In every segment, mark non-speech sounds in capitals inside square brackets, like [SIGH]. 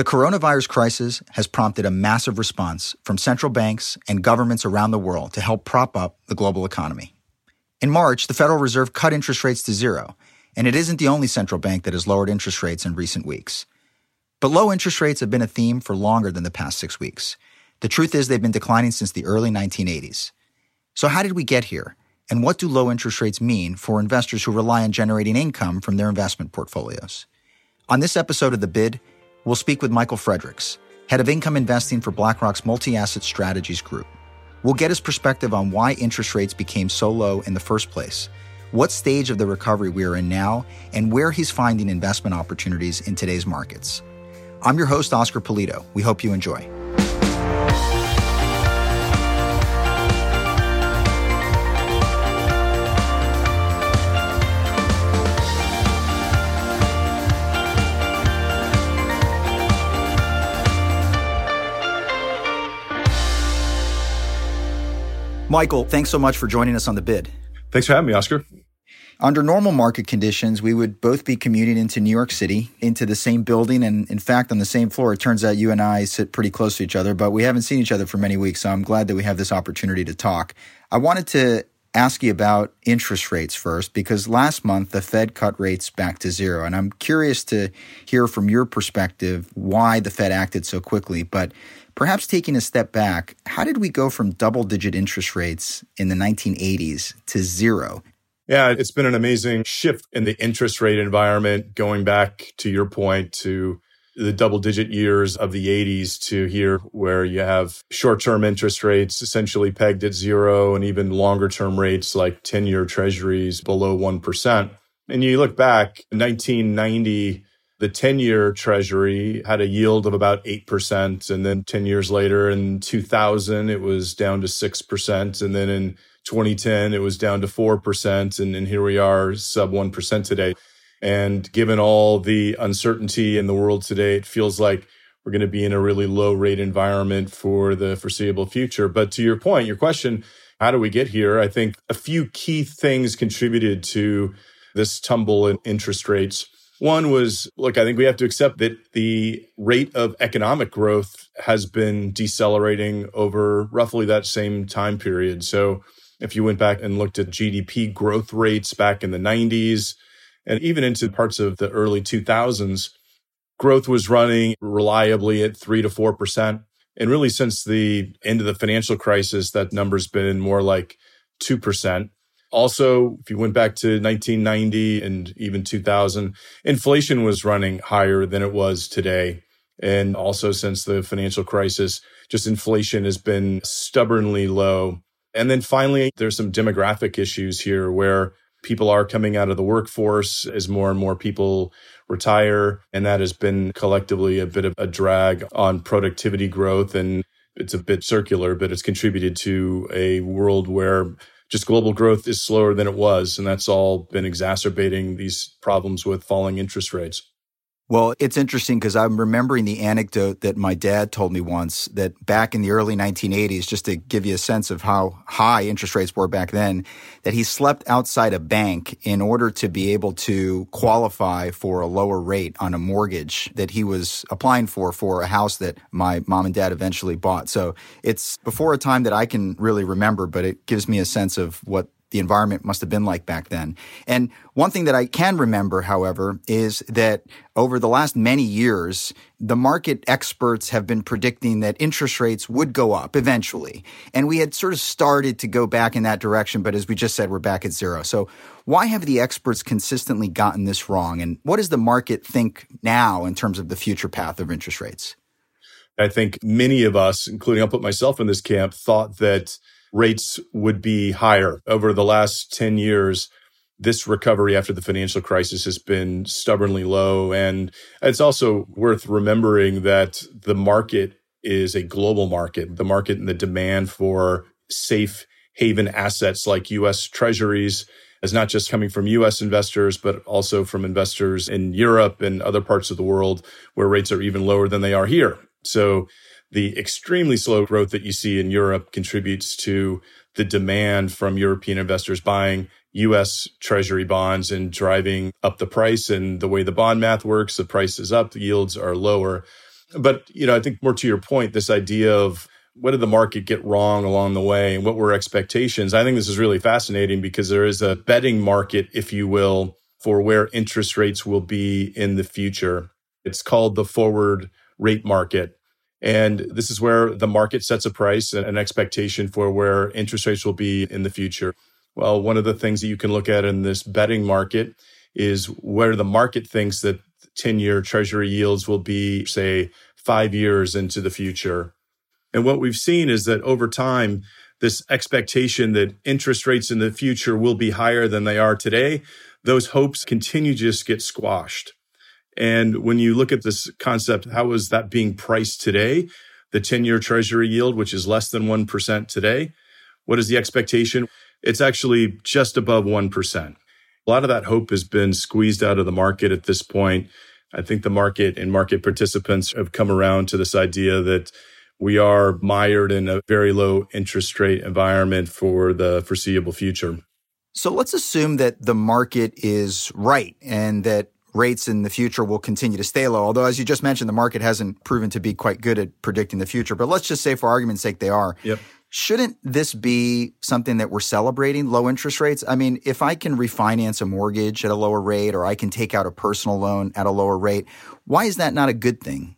The coronavirus crisis has prompted a massive response from central banks and governments around the world to help prop up the global economy. In March, the Federal Reserve cut interest rates to zero, and it isn't the only central bank that has lowered interest rates in recent weeks. But low interest rates have been a theme for longer than the past six weeks. The truth is, they've been declining since the early 1980s. So, how did we get here? And what do low interest rates mean for investors who rely on generating income from their investment portfolios? On this episode of The Bid, we'll speak with Michael Fredericks, head of income investing for BlackRock's Multi Asset Strategies Group. We'll get his perspective on why interest rates became so low in the first place, what stage of the recovery we are in now, and where he's finding investment opportunities in today's markets. I'm your host, Oscar Pulido. We hope you enjoy. Michael, thanks so much for joining us on the bid. Thanks for having me, Oscar. Under normal market conditions, we would both be commuting into New York City, into the same building, and in fact, on the same floor. It turns out you and I sit pretty close to each other, but we haven't seen each other for many weeks, so I'm glad that we have this opportunity to talk. I wanted to ask you about interest rates first, because last month the Fed cut rates back to zero, and I'm curious to hear from your perspective why the Fed acted so quickly. But Perhaps taking a step back, how did we go from double digit interest rates in the 1980s to zero? Yeah, it's been an amazing shift in the interest rate environment going back to your point to the double digit years of the 80s to here where you have short term interest rates essentially pegged at zero and even longer term rates like 10 year treasuries below 1%. And you look back, 1990 the 10 year treasury had a yield of about 8%. And then 10 years later in 2000, it was down to 6%. And then in 2010, it was down to 4%. And, and here we are sub 1% today. And given all the uncertainty in the world today, it feels like we're going to be in a really low rate environment for the foreseeable future. But to your point, your question, how do we get here? I think a few key things contributed to this tumble in interest rates. One was, look, I think we have to accept that the rate of economic growth has been decelerating over roughly that same time period. So if you went back and looked at GDP growth rates back in the 90s and even into parts of the early 2000s, growth was running reliably at 3 to 4%. And really since the end of the financial crisis, that number's been more like 2%. Also, if you went back to 1990 and even 2000, inflation was running higher than it was today. And also since the financial crisis, just inflation has been stubbornly low. And then finally, there's some demographic issues here where people are coming out of the workforce as more and more people retire. And that has been collectively a bit of a drag on productivity growth. And it's a bit circular, but it's contributed to a world where just global growth is slower than it was. And that's all been exacerbating these problems with falling interest rates. Well, it's interesting because I'm remembering the anecdote that my dad told me once that back in the early 1980s, just to give you a sense of how high interest rates were back then, that he slept outside a bank in order to be able to qualify for a lower rate on a mortgage that he was applying for for a house that my mom and dad eventually bought. So it's before a time that I can really remember, but it gives me a sense of what the environment must have been like back then. And one thing that I can remember, however, is that over the last many years, the market experts have been predicting that interest rates would go up eventually. And we had sort of started to go back in that direction, but as we just said, we're back at zero. So why have the experts consistently gotten this wrong? And what does the market think now in terms of the future path of interest rates? I think many of us, including I'll put myself in this camp, thought that rates would be higher. Over the last 10 years, this recovery after the financial crisis has been stubbornly low. And it's also worth remembering that the market is a global market. The market and the demand for safe haven assets like US treasuries is not just coming from US investors, but also from investors in Europe and other parts of the world where rates are even lower than they are here. So the extremely slow growth that you see in Europe contributes to the demand from European investors buying US treasury bonds and driving up the price. And the way the bond math works, the price is up, the yields are lower. But, you know, I think more to your point, this idea of what did the market get wrong along the way and what were expectations? I think this is really fascinating because there is a betting market, if you will, for where interest rates will be in the future. It's called the forward rate market. And this is where the market sets a price and an expectation for where interest rates will be in the future. Well, one of the things that you can look at in this betting market is where the market thinks that 10 year treasury yields will be, say, five years into the future. And what we've seen is that over time, this expectation that interest rates in the future will be higher than they are today, those hopes continue to just get squashed. And when you look at this concept, how is that being priced today? The 10 year treasury yield, which is less than 1% today. What is the expectation? It's actually just above 1%. A lot of that hope has been squeezed out of the market at this point. I think the market and market participants have come around to this idea that we are mired in a very low interest rate environment for the foreseeable future. So let's assume that the market is right and that rates in the future will continue to stay low. Although, as you just mentioned, the market hasn't proven to be quite good at predicting the future. But let's just say, for argument's sake, they are. Yep. Shouldn't this be something that we're celebrating, low interest rates? I mean, if I can refinance a mortgage at a lower rate or I can take out a personal loan at a lower rate, why is that not a good thing?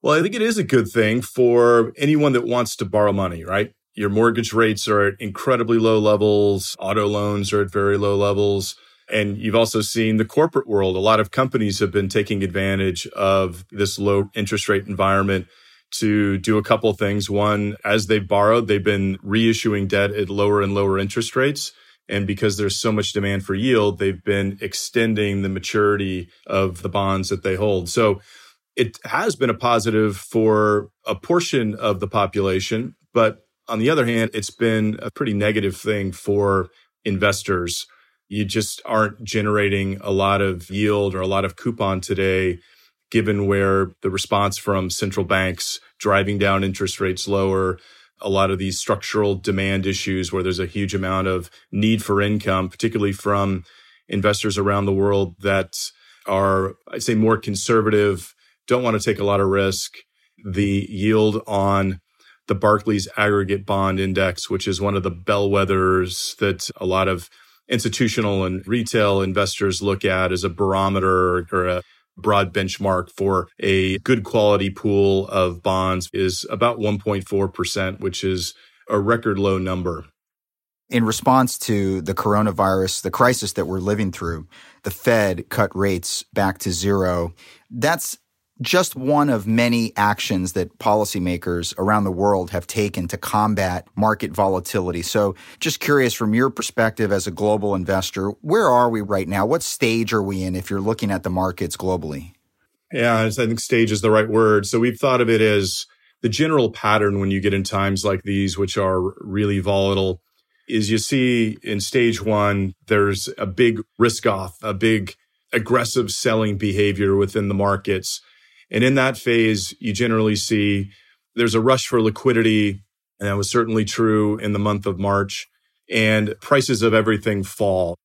Well, I think it is a good thing for anyone that wants to borrow money, right? Your mortgage rates are at incredibly low levels. Auto loans are at very low levels. And you've also seen the corporate world. A lot of companies have been taking advantage of this low interest rate environment to do a couple things. One, as they've borrowed, they've been reissuing debt at lower and lower interest rates. And because there's so much demand for yield, they've been extending the maturity of the bonds that they hold. So it has been a positive for a portion of the population. But on the other hand, it's been a pretty negative thing for investors. You just aren't generating a lot of yield or a lot of coupon today given where the response from central banks driving down interest rates lower, a lot of these structural demand issues where there's a huge amount of need for income, particularly from investors around the world that are, I'd say, more conservative, don't want to take a lot of risk. The yield on the Barclays aggregate bond index, which is one of the bellwethers that a lot of institutional and retail investors look at as a barometer or a broad benchmark for a good quality pool of bonds is about 1.4%, which is a record low number. In response to the coronavirus, the crisis that we're living through, the Fed cut rates back to zero. That's just one of many actions that policymakers around the world have taken to combat market volatility. So, just curious from your perspective as a global investor, where are we right now? What stage are we in if you're looking at the markets globally? Yeah, I think stage is the right word. So, we've thought of it as the general pattern when you get in times like these, which are really volatile, is you see in stage one, there's a big risk off, a big aggressive selling behavior within the markets and in that phase, you generally see there's a rush for liquidity. And that was certainly true in the month of March. And prices of everything fall.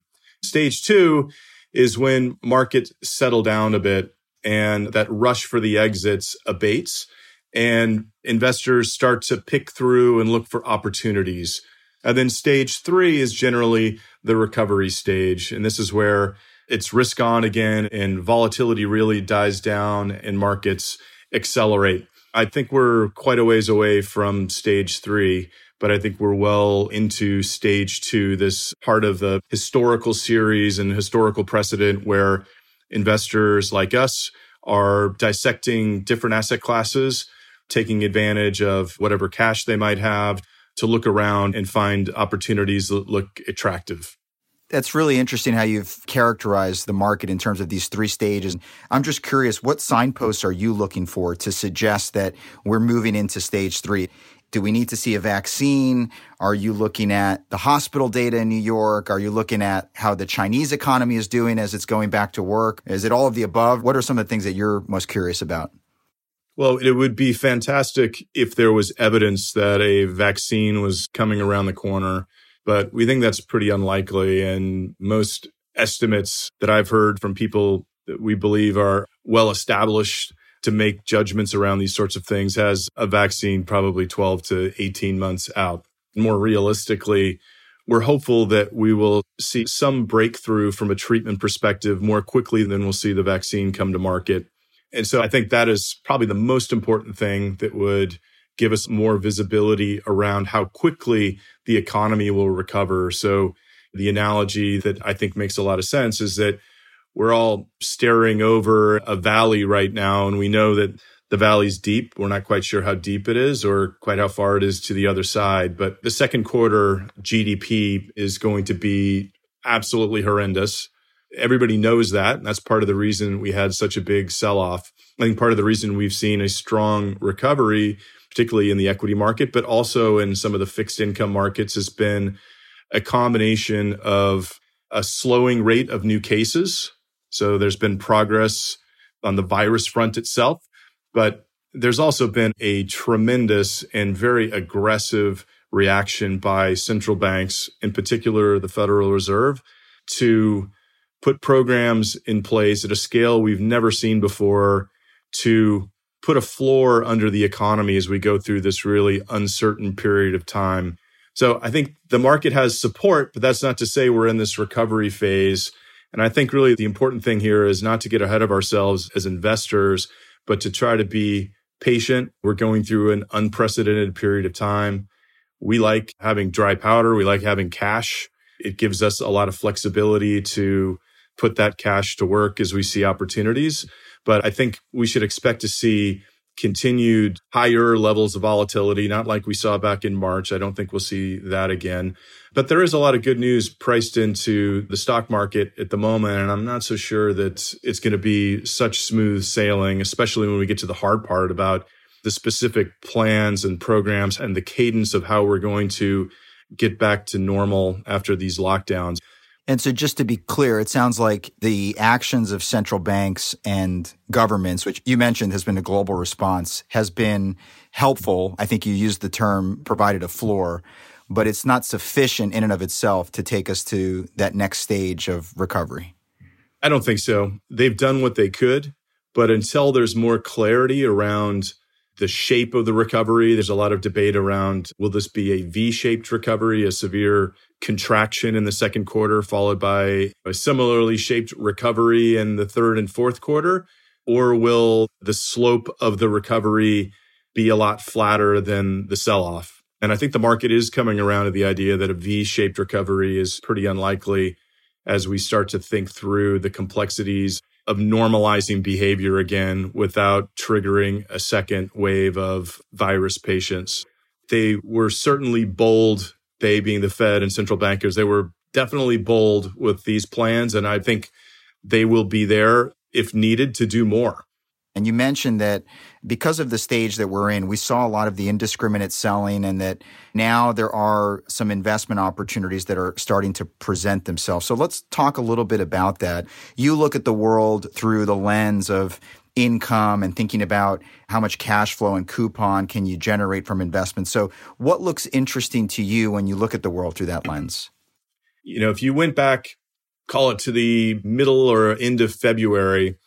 Stage two is when markets settle down a bit and that rush for the exits abates and investors start to pick through and look for opportunities. And then stage three is generally the recovery stage. And this is where it's risk on again and volatility really dies down and markets accelerate. I think we're quite a ways away from stage three, but I think we're well into stage two, this part of the historical series and historical precedent where investors like us are dissecting different asset classes, taking advantage of whatever cash they might have to look around and find opportunities that look attractive that's really interesting how you've characterized the market in terms of these three stages. I'm just curious, what signposts are you looking for to suggest that we're moving into stage three? Do we need to see a vaccine? Are you looking at the hospital data in New York? Are you looking at how the Chinese economy is doing as it's going back to work? Is it all of the above? What are some of the things that you're most curious about? Well, it would be fantastic if there was evidence that a vaccine was coming around the corner but we think that's pretty unlikely. And most estimates that I've heard from people that we believe are well established to make judgments around these sorts of things has a vaccine probably 12 to 18 months out. More realistically, we're hopeful that we will see some breakthrough from a treatment perspective more quickly than we'll see the vaccine come to market. And so I think that is probably the most important thing that would give us more visibility around how quickly the economy will recover. So the analogy that I think makes a lot of sense is that we're all staring over a valley right now and we know that the valley's deep. We're not quite sure how deep it is or quite how far it is to the other side. But the second quarter GDP is going to be absolutely horrendous. Everybody knows that. And that's part of the reason we had such a big sell off. I think part of the reason we've seen a strong recovery, particularly in the equity market, but also in some of the fixed income markets, has been a combination of a slowing rate of new cases. So there's been progress on the virus front itself, but there's also been a tremendous and very aggressive reaction by central banks, in particular the Federal Reserve, to put programs in place at a scale we've never seen before to put a floor under the economy as we go through this really uncertain period of time. So I think the market has support, but that's not to say we're in this recovery phase and I think really the important thing here is not to get ahead of ourselves as investors, but to try to be patient. We're going through an unprecedented period of time. We like having dry powder. We like having cash. It gives us a lot of flexibility to put that cash to work as we see opportunities. But I think we should expect to see continued higher levels of volatility, not like we saw back in March. I don't think we'll see that again. But there is a lot of good news priced into the stock market at the moment. And I'm not so sure that it's going to be such smooth sailing, especially when we get to the hard part about the specific plans and programs and the cadence of how we're going to get back to normal after these lockdowns. And so, just to be clear, it sounds like the actions of central banks and governments, which you mentioned has been a global response, has been helpful. I think you used the term provided a floor, but it's not sufficient in and of itself to take us to that next stage of recovery. I don't think so. They've done what they could, but until there's more clarity around the shape of the recovery. There's a lot of debate around will this be a V shaped recovery, a severe contraction in the second quarter, followed by a similarly shaped recovery in the third and fourth quarter? Or will the slope of the recovery be a lot flatter than the sell off? And I think the market is coming around to the idea that a V shaped recovery is pretty unlikely as we start to think through the complexities of normalizing behavior again without triggering a second wave of virus patients. They were certainly bold, they being the Fed and central bankers, they were definitely bold with these plans. And I think they will be there if needed to do more. And you mentioned that because of the stage that we're in, we saw a lot of the indiscriminate selling and that now there are some investment opportunities that are starting to present themselves. So let's talk a little bit about that. You look at the world through the lens of income and thinking about how much cash flow and coupon can you generate from investments. So what looks interesting to you when you look at the world through that lens? You know, if you went back, call it to the middle or end of February,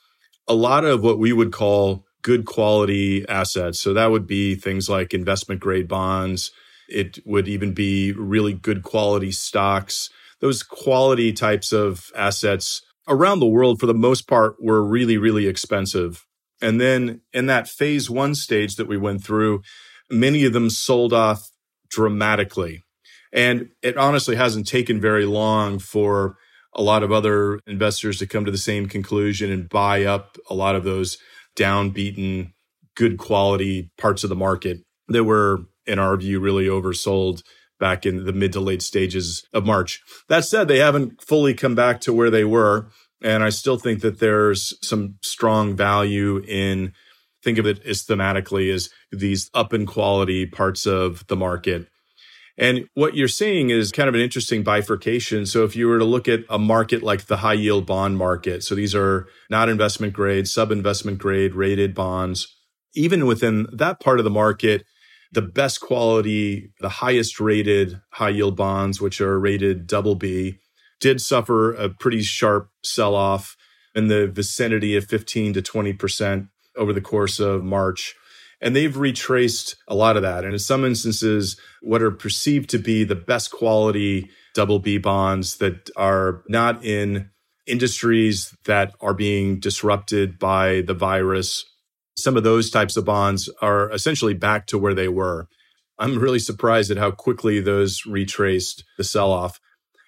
a lot of what we would call good quality assets. So that would be things like investment grade bonds. It would even be really good quality stocks. Those quality types of assets around the world, for the most part, were really, really expensive. And then in that phase one stage that we went through, many of them sold off dramatically. And it honestly hasn't taken very long for a lot of other investors to come to the same conclusion and buy up a lot of those downbeaten, good quality parts of the market that were, in our view, really oversold back in the mid to late stages of March. That said, they haven't fully come back to where they were. And I still think that there's some strong value in think of it as thematically as these up in quality parts of the market and what you're seeing is kind of an interesting bifurcation. So if you were to look at a market like the high yield bond market, so these are not investment grade, sub investment grade rated bonds, even within that part of the market, the best quality, the highest rated high yield bonds, which are rated double B, did suffer a pretty sharp sell off in the vicinity of 15 to 20% over the course of March. And they've retraced a lot of that. And in some instances, what are perceived to be the best quality double B bonds that are not in industries that are being disrupted by the virus. Some of those types of bonds are essentially back to where they were. I'm really surprised at how quickly those retraced the sell off.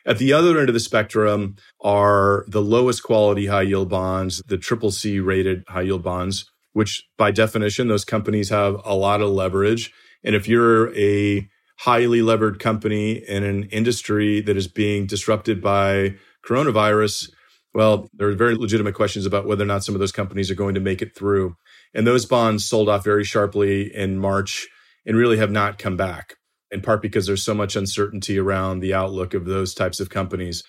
At the other end of the spectrum are the lowest quality high yield bonds, the triple C rated high yield bonds, which by definition, those companies have a lot of leverage. And if you're a highly levered company in an industry that is being disrupted by coronavirus, well, there are very legitimate questions about whether or not some of those companies are going to make it through. And those bonds sold off very sharply in March and really have not come back, in part because there's so much uncertainty around the outlook of those types of companies.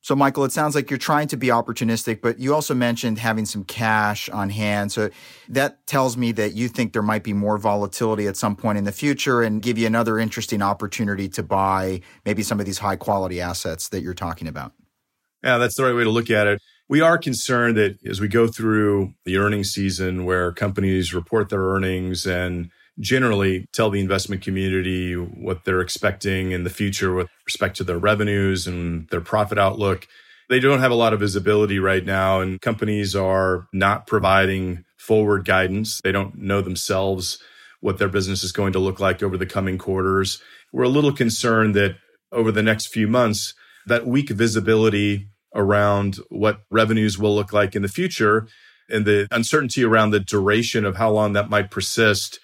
So, Michael, it sounds like you're trying to be opportunistic, but you also mentioned having some cash on hand. So that tells me that you think there might be more volatility at some point in the future and give you another interesting opportunity to buy maybe some of these high quality assets that you're talking about. Yeah, that's the right way to look at it. We are concerned that as we go through the earnings season where companies report their earnings and generally tell the investment community what they're expecting in the future with respect to their revenues and their profit outlook. They don't have a lot of visibility right now, and companies are not providing forward guidance. They don't know themselves what their business is going to look like over the coming quarters. We're a little concerned that over the next few months, that weak visibility around what revenues will look like in the future and the uncertainty around the duration of how long that might persist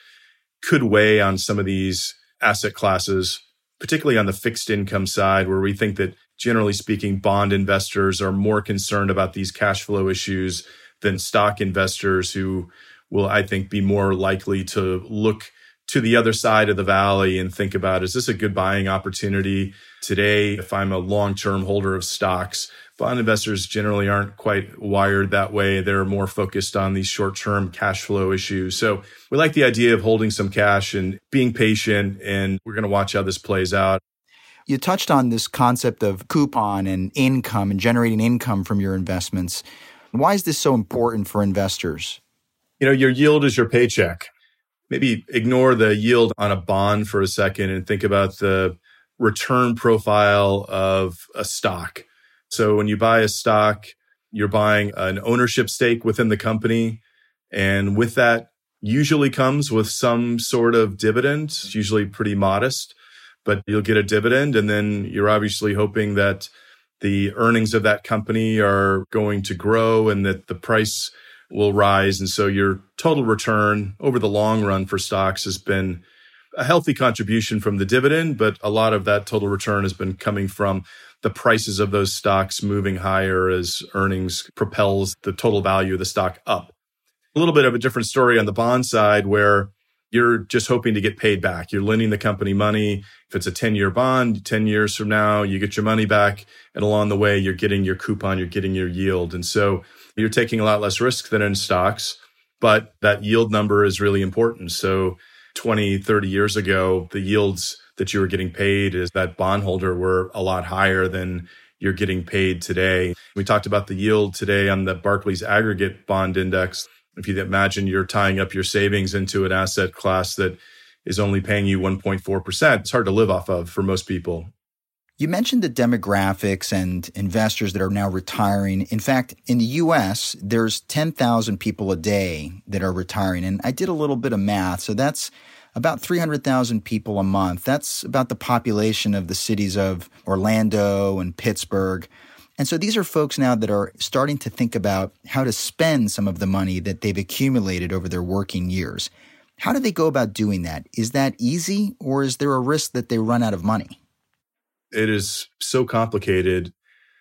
could weigh on some of these asset classes, particularly on the fixed income side, where we think that generally speaking, bond investors are more concerned about these cash flow issues than stock investors who will, I think, be more likely to look to the other side of the valley and think about is this a good buying opportunity today if I'm a long term holder of stocks? Bond investors generally aren't quite wired that way. They're more focused on these short term cash flow issues. So we like the idea of holding some cash and being patient, and we're going to watch how this plays out. You touched on this concept of coupon and income and generating income from your investments. Why is this so important for investors? You know, your yield is your paycheck maybe ignore the yield on a bond for a second and think about the return profile of a stock. So when you buy a stock, you're buying an ownership stake within the company. And with that usually comes with some sort of dividend, it's usually pretty modest, but you'll get a dividend. And then you're obviously hoping that the earnings of that company are going to grow and that the price will rise. And so your total return over the long run for stocks has been a healthy contribution from the dividend, but a lot of that total return has been coming from the prices of those stocks moving higher as earnings propels the total value of the stock up. A little bit of a different story on the bond side where you're just hoping to get paid back. You're lending the company money. If it's a 10 year bond, 10 years from now, you get your money back. And along the way, you're getting your coupon, you're getting your yield. And so you're taking a lot less risk than in stocks, but that yield number is really important. So 20, 30 years ago, the yields that you were getting paid as that bondholder were a lot higher than you're getting paid today. We talked about the yield today on the Barclays aggregate bond index. If you imagine you're tying up your savings into an asset class that is only paying you 1.4%, it's hard to live off of for most people. You mentioned the demographics and investors that are now retiring. In fact, in the US, there's 10,000 people a day that are retiring. And I did a little bit of math. So that's about 300,000 people a month. That's about the population of the cities of Orlando and Pittsburgh. And so these are folks now that are starting to think about how to spend some of the money that they've accumulated over their working years. How do they go about doing that? Is that easy or is there a risk that they run out of money? It is so complicated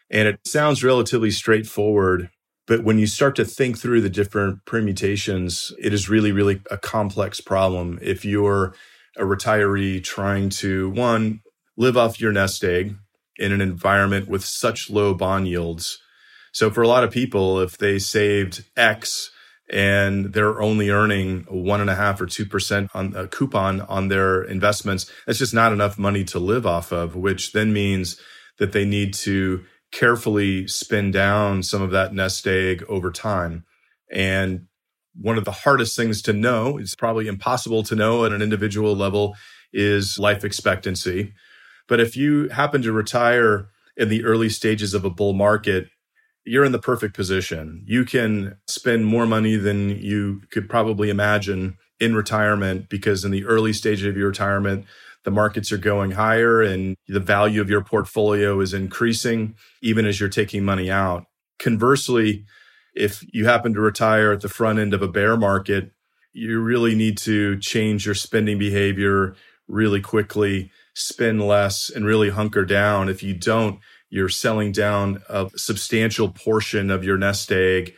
and it sounds relatively straightforward. But when you start to think through the different permutations, it is really, really a complex problem. If you're a retiree trying to, one, live off your nest egg in an environment with such low bond yields. So for a lot of people, if they saved X and they're only earning one and a half or two percent on a coupon on their investments. That's just not enough money to live off of, which then means that they need to carefully spin down some of that nest egg over time. And one of the hardest things to know, it's probably impossible to know at an individual level, is life expectancy. But if you happen to retire in the early stages of a bull market, you're in the perfect position. You can spend more money than you could probably imagine in retirement because in the early stage of your retirement, the markets are going higher and the value of your portfolio is increasing even as you're taking money out. Conversely, if you happen to retire at the front end of a bear market, you really need to change your spending behavior really quickly, spend less, and really hunker down. If you don't, you're selling down a substantial portion of your nest egg,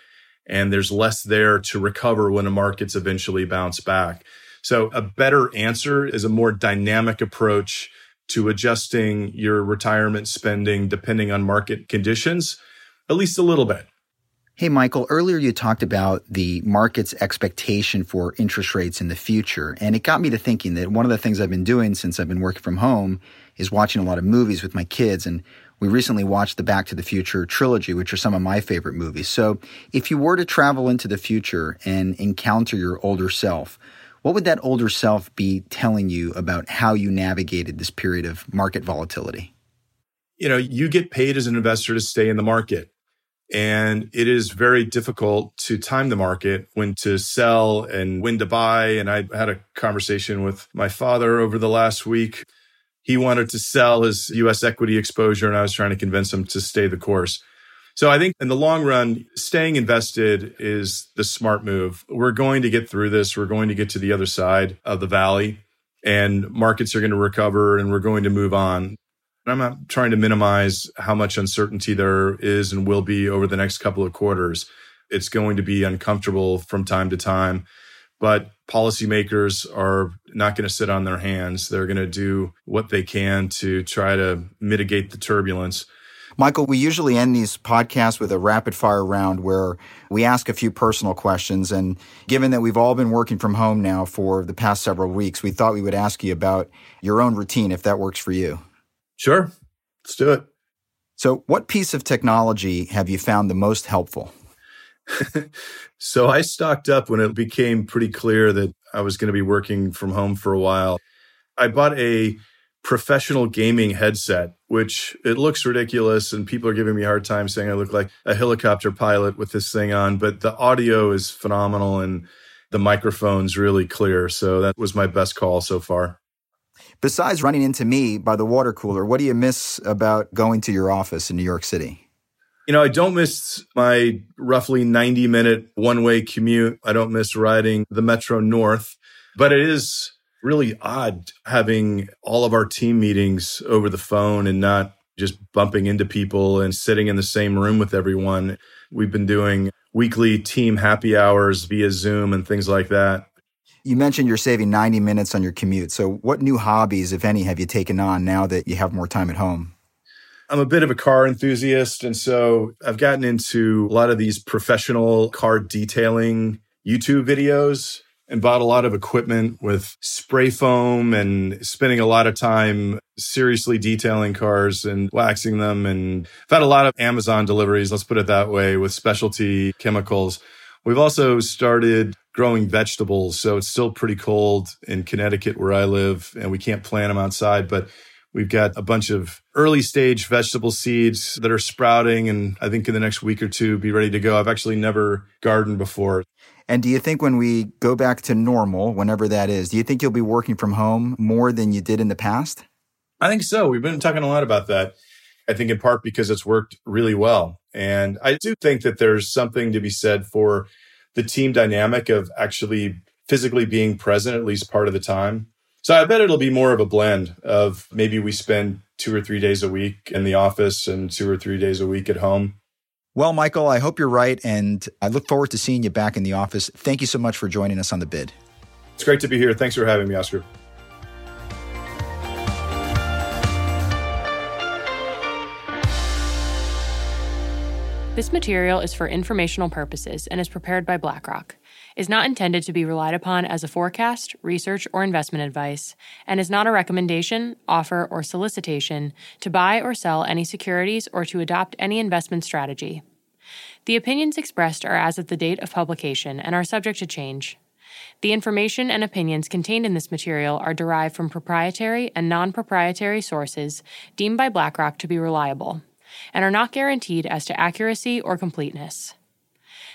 and there's less there to recover when the markets eventually bounce back. So, a better answer is a more dynamic approach to adjusting your retirement spending depending on market conditions, at least a little bit. Hey, Michael, earlier you talked about the market's expectation for interest rates in the future. And it got me to thinking that one of the things I've been doing since I've been working from home is watching a lot of movies with my kids. And we recently watched the Back to the Future trilogy, which are some of my favorite movies. So if you were to travel into the future and encounter your older self, what would that older self be telling you about how you navigated this period of market volatility? You know, you get paid as an investor to stay in the market. And it is very difficult to time the market, when to sell and when to buy. And I had a conversation with my father over the last week. He wanted to sell his US equity exposure, and I was trying to convince him to stay the course. So I think in the long run, staying invested is the smart move. We're going to get through this. We're going to get to the other side of the valley and markets are going to recover and we're going to move on. I'm not trying to minimize how much uncertainty there is and will be over the next couple of quarters. It's going to be uncomfortable from time to time, but policymakers are not going to sit on their hands. They're going to do what they can to try to mitigate the turbulence. Michael, we usually end these podcasts with a rapid fire round where we ask a few personal questions. And given that we've all been working from home now for the past several weeks, we thought we would ask you about your own routine, if that works for you. Sure. Let's do it. So, what piece of technology have you found the most helpful? [LAUGHS] [LAUGHS] so, I stocked up when it became pretty clear that I was going to be working from home for a while. I bought a professional gaming headset, which it looks ridiculous and people are giving me a hard time saying I look like a helicopter pilot with this thing on, but the audio is phenomenal and the microphone's really clear. So that was my best call so far. Besides running into me by the water cooler, what do you miss about going to your office in New York City? You know, I don't miss my roughly 90 minute one way commute. I don't miss riding the Metro North, but it is really odd having all of our team meetings over the phone and not just bumping into people and sitting in the same room with everyone. We've been doing weekly team happy hours via Zoom and things like that. You mentioned you're saving 90 minutes on your commute. So, what new hobbies, if any, have you taken on now that you have more time at home? I'm a bit of a car enthusiast. And so I've gotten into a lot of these professional car detailing YouTube videos and bought a lot of equipment with spray foam and spending a lot of time seriously detailing cars and waxing them. And I've had a lot of Amazon deliveries, let's put it that way, with specialty chemicals. We've also started growing vegetables. So it's still pretty cold in Connecticut where I live and we can't plant them outside, but we've got a bunch of early stage vegetable seeds that are sprouting and I think in the next week or two be ready to go. I've actually never gardened before. And do you think when we go back to normal, whenever that is, do you think you'll be working from home more than you did in the past? I think so. We've been talking a lot about that. I think in part because it's worked really well. And I do think that there's something to be said for the team dynamic of actually physically being present at least part of the time. So I bet it'll be more of a blend of maybe we spend two or three days a week in the office and two or three days a week at home. Well, Michael, I hope you're right. And I look forward to seeing you back in the office. Thank you so much for joining us on the bid. It's great to be here. Thanks for having me, Oscar. This material is for informational purposes and is prepared by BlackRock, is not intended to be relied upon as a forecast, research, or investment advice, and is not a recommendation, offer, or solicitation to buy or sell any securities or to adopt any investment strategy. The opinions expressed are as of the date of publication and are subject to change. The information and opinions contained in this material are derived from proprietary and non proprietary sources deemed by BlackRock to be reliable and are not guaranteed as to accuracy or completeness.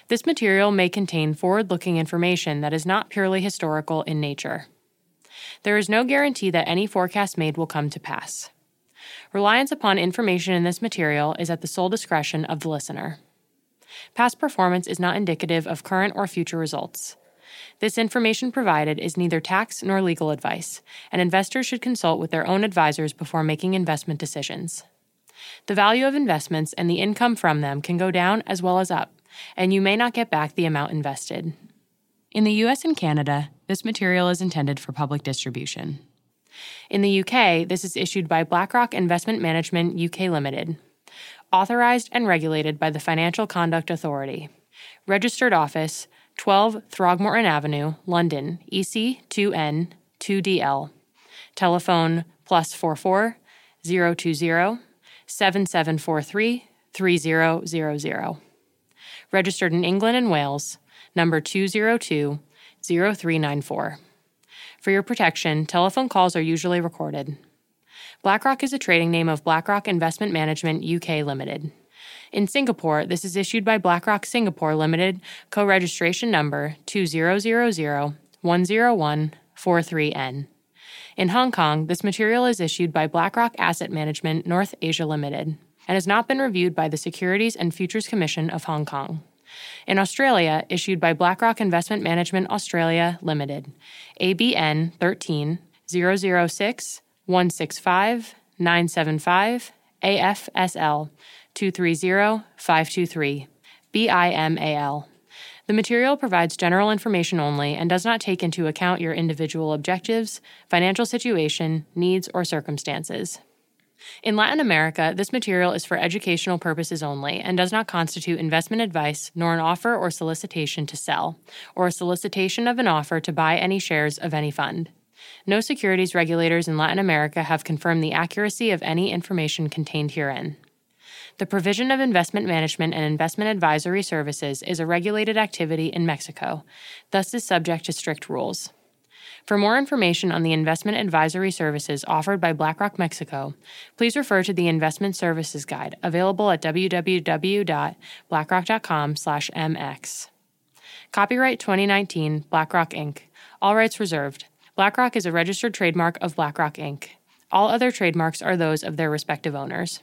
This material may contain forward looking information that is not purely historical in nature. There is no guarantee that any forecast made will come to pass. Reliance upon information in this material is at the sole discretion of the listener. Past performance is not indicative of current or future results. This information provided is neither tax nor legal advice, and investors should consult with their own advisors before making investment decisions. The value of investments and the income from them can go down as well as up, and you may not get back the amount invested. In the US and Canada, this material is intended for public distribution. In the UK, this is issued by BlackRock Investment Management UK Limited, authorized and regulated by the Financial Conduct Authority. Registered office 12 Throgmorton Avenue, London, EC2N 2DL. Telephone plus 44 020 7743 3000. Registered in England and Wales, number 202 0394. For your protection, telephone calls are usually recorded. BlackRock is a trading name of BlackRock Investment Management UK Limited. In Singapore, this is issued by BlackRock Singapore Limited, co registration number 2000-10143N. In Hong Kong, this material is issued by BlackRock Asset Management North Asia Limited and has not been reviewed by the Securities and Futures Commission of Hong Kong. In Australia, issued by BlackRock Investment Management Australia Limited, ABN 13 006 165 975 AFSL 230 523 BIMAL. The material provides general information only and does not take into account your individual objectives, financial situation, needs, or circumstances. In Latin America, this material is for educational purposes only and does not constitute investment advice nor an offer or solicitation to sell, or a solicitation of an offer to buy any shares of any fund. No securities regulators in Latin America have confirmed the accuracy of any information contained herein. The provision of investment management and investment advisory services is a regulated activity in Mexico, thus is subject to strict rules. For more information on the investment advisory services offered by BlackRock Mexico, please refer to the Investment Services Guide available at www.blackrock.com/mx. Copyright 2019 BlackRock Inc. All rights reserved. BlackRock is a registered trademark of BlackRock Inc. All other trademarks are those of their respective owners.